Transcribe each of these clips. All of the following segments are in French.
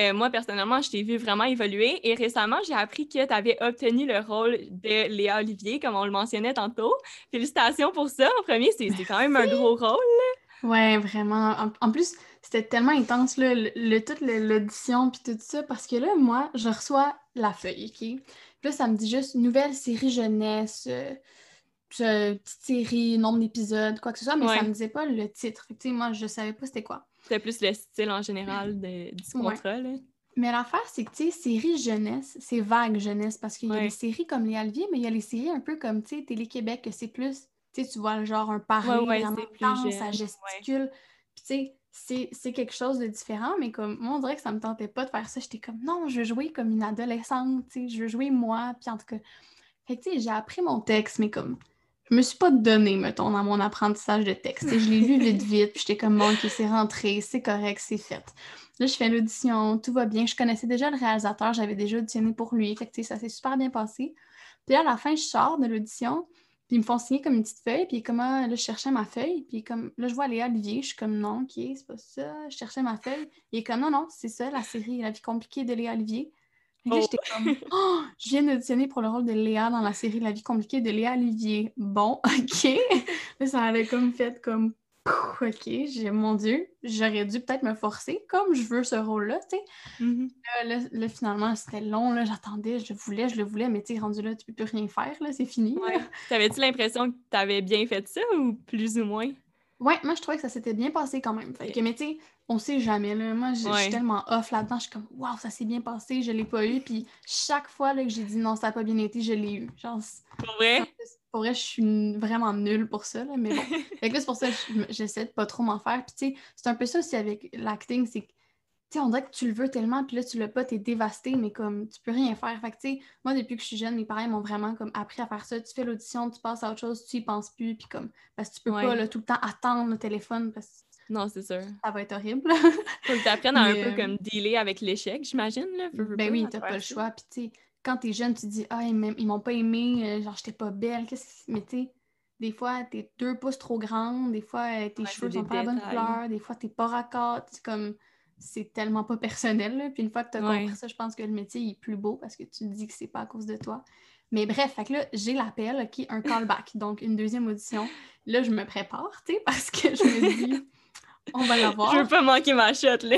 Euh, moi, personnellement, je t'ai vu vraiment évoluer et récemment, j'ai appris que tu avais obtenu le rôle de Léa Olivier, comme on le mentionnait tantôt. Félicitations pour ça. En premier, c'est quand même un gros rôle. Ouais, vraiment. En, plus, c'était tellement intense, là, le, toute l'audition puis tout ça, parce que là, moi, je reçois la feuille, OK? Puis là, ça me dit juste nouvelle série jeunesse, euh, petite série, nombre d'épisodes, quoi que ce soit, mais ça me disait pas le titre. Fait que, moi, je savais pas c'était quoi. C'était plus le style en général de, du contrat, là. Mais l'affaire, c'est que, tu sais, série jeunesse, c'est vague jeunesse, parce qu'il y a des séries comme Les Alviers, mais il y a les séries un peu comme, tu sais, Télé-Québec, que c'est plus tu sais, tu vois genre un parler ouais, vraiment intense, ça gesticule. Puis tu sais, c'est quelque chose de différent, mais comme moi, on dirait que ça me tentait pas de faire ça. J'étais comme non, je veux jouer comme une adolescente, tu sais, je veux jouer moi. Puis en tout cas, fait que tu sais, j'ai appris mon texte, mais comme je me suis pas donnée, mettons, dans mon apprentissage de texte. je l'ai vu vite, vite, puis j'étais comme bon, ok, c'est rentré, c'est correct, c'est fait. Là, je fais l'audition, tout va bien. Je connaissais déjà le réalisateur, j'avais déjà auditionné pour lui. Fait que ça s'est super bien passé. Puis à la fin, je sors de l'audition. Puis ils me font signer comme une petite feuille, puis comment ah, là, je cherchais ma feuille, puis comme là, je vois Léa Olivier, je suis comme non, ok, c'est pas ça, je cherchais ma feuille. Il est comme non, non, c'est ça, la série La vie compliquée de Léa Olivier. Et là, oh. j'étais comme oh, je viens d'auditionner pour le rôle de Léa dans la série La vie compliquée de Léa Olivier. Bon, ok. là, ça avait comme fait comme OK, j'ai mon Dieu, j'aurais dû peut-être me forcer comme je veux ce rôle-là, tu sais. Mm-hmm. là, finalement, c'était long, là, j'attendais, je voulais, je le voulais, mais tu sais, rendu là, tu peux plus rien faire, là, c'est fini. T'avais-tu l'impression que tu avais bien fait ça ou plus ou moins? Ouais, moi, je trouvais que ça s'était bien passé quand même. Fait que, mais tu sais, on sait jamais, là. Moi, je suis tellement off là-dedans, je suis comme, waouh, ça s'est bien passé, je l'ai pas eu. Puis chaque fois là, que j'ai dit non, ça n'a pas bien été, je l'ai eu. Genre, pour vrai? Pour vrai, je suis vraiment nulle pour ça, là, mais bon. fait que c'est pour ça que j'essaie de pas trop m'en faire. Puis, tu sais, c'est un peu ça aussi avec l'acting, c'est que, tu sais, on dirait que tu le veux tellement, puis là, tu l'as pas, t'es dévasté, mais comme, tu peux rien faire. Fait que, tu sais, moi, depuis que je suis jeune, mes parents m'ont vraiment, comme, appris à faire ça. Tu fais l'audition, tu passes à autre chose, tu y penses plus, puis comme, parce que tu peux pas, là, tout le temps attendre le téléphone, parce que non, c'est sûr. Ça va être horrible. Faut que tu apprennes à un peu comme dealer avec l'échec, j'imagine. Ben oui, t'as pas le choix. Puis tu sais, quand t'es jeune, tu te dis Ah, ils m'ont pas aimé, euh, genre j'étais pas belle. Qu'est-ce Mais tu sais, des fois, t'es deux pouces trop grande, des fois, euh, tes cheveux sont pas à bonne couleur, des fois, t'es pas raccord. C'est comme c'est tellement pas personnel. Puis une fois que tu as compris ça, je pense que le métier est plus beau parce que tu te dis que c'est pas à cause de toi. Mais bref, fait que là, j'ai l'appel, qui est un callback, donc une deuxième audition. Là, je me prépare, tu sais, parce que je me dis, on va l'avoir. Je veux pas manquer ma shot, là.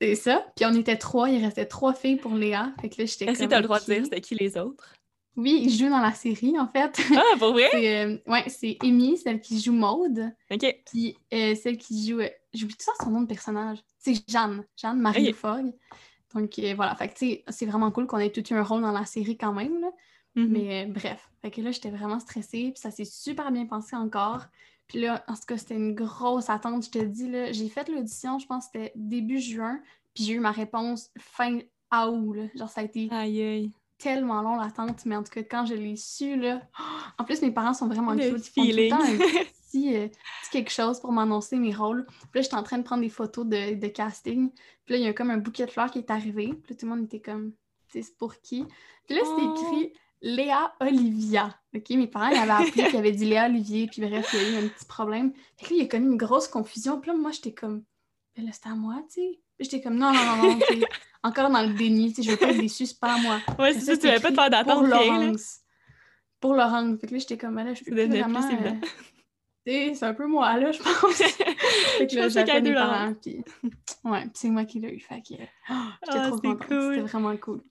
c'est ça. Puis on était trois, il restait trois filles pour Léa. Fait que là, j'étais Est-ce que t'as le droit de dire c'était qui les autres? Oui, ils jouent dans la série, en fait. Ah, pour vrai? c'est, euh, ouais, c'est Amy, celle qui joue Maude. OK. Puis euh, celle qui joue... Euh, j'oublie tout ça son nom de personnage? C'est Jeanne. Jeanne Marie Fogg. Donc voilà, fait que tu sais, c'est vraiment cool qu'on ait tout eu un rôle dans la série quand même, là. Mm-hmm. Mais bref, fait que là, j'étais vraiment stressée, puis ça s'est super bien passé encore. Puis là, en tout cas, c'était une grosse attente. Je te dis, là, j'ai fait l'audition, je pense que c'était début juin, puis j'ai eu ma réponse fin août. Là. Genre, ça a été tellement long l'attente, mais en tout cas, quand je l'ai su, là... En plus, mes parents sont vraiment le cute. Ils font tout un petit, quelque chose pour m'annoncer mes rôles. Puis là, j'étais en train de prendre des photos de, de, casting. Puis là, il y a comme un bouquet de fleurs qui est arrivé. Puis là, tout le monde était comme, c'est pour qui? Puis là, c'était oh. écrit Léa Olivia. OK, mes parents avaient appris qu'ils avaient dit Léa Olivier, puis bref, il y a eu un petit problème. Fait que là, il y a comme une grosse confusion. Puis là, moi, j'étais comme, ben là, c'était à moi, tu sais. Puis j'étais comme, non, non, non, non, encore dans le déni, tu sais, je veux pas être déçue, c'est pas à moi. Ouais, c'est ça, tu n'avais pas de faire d'attente. Pour Laurence. Pour Laurence. Fait que là, j'étais comme, là, je peux plus vraiment... Euh, c'est un peu moi, là, je pense. fait que là, j'appelle mes parents, puis... Ouais, c'est moi qui l'ai eu, fait que... Oh, j'étais ah, trop contente, c'était vraiment cool.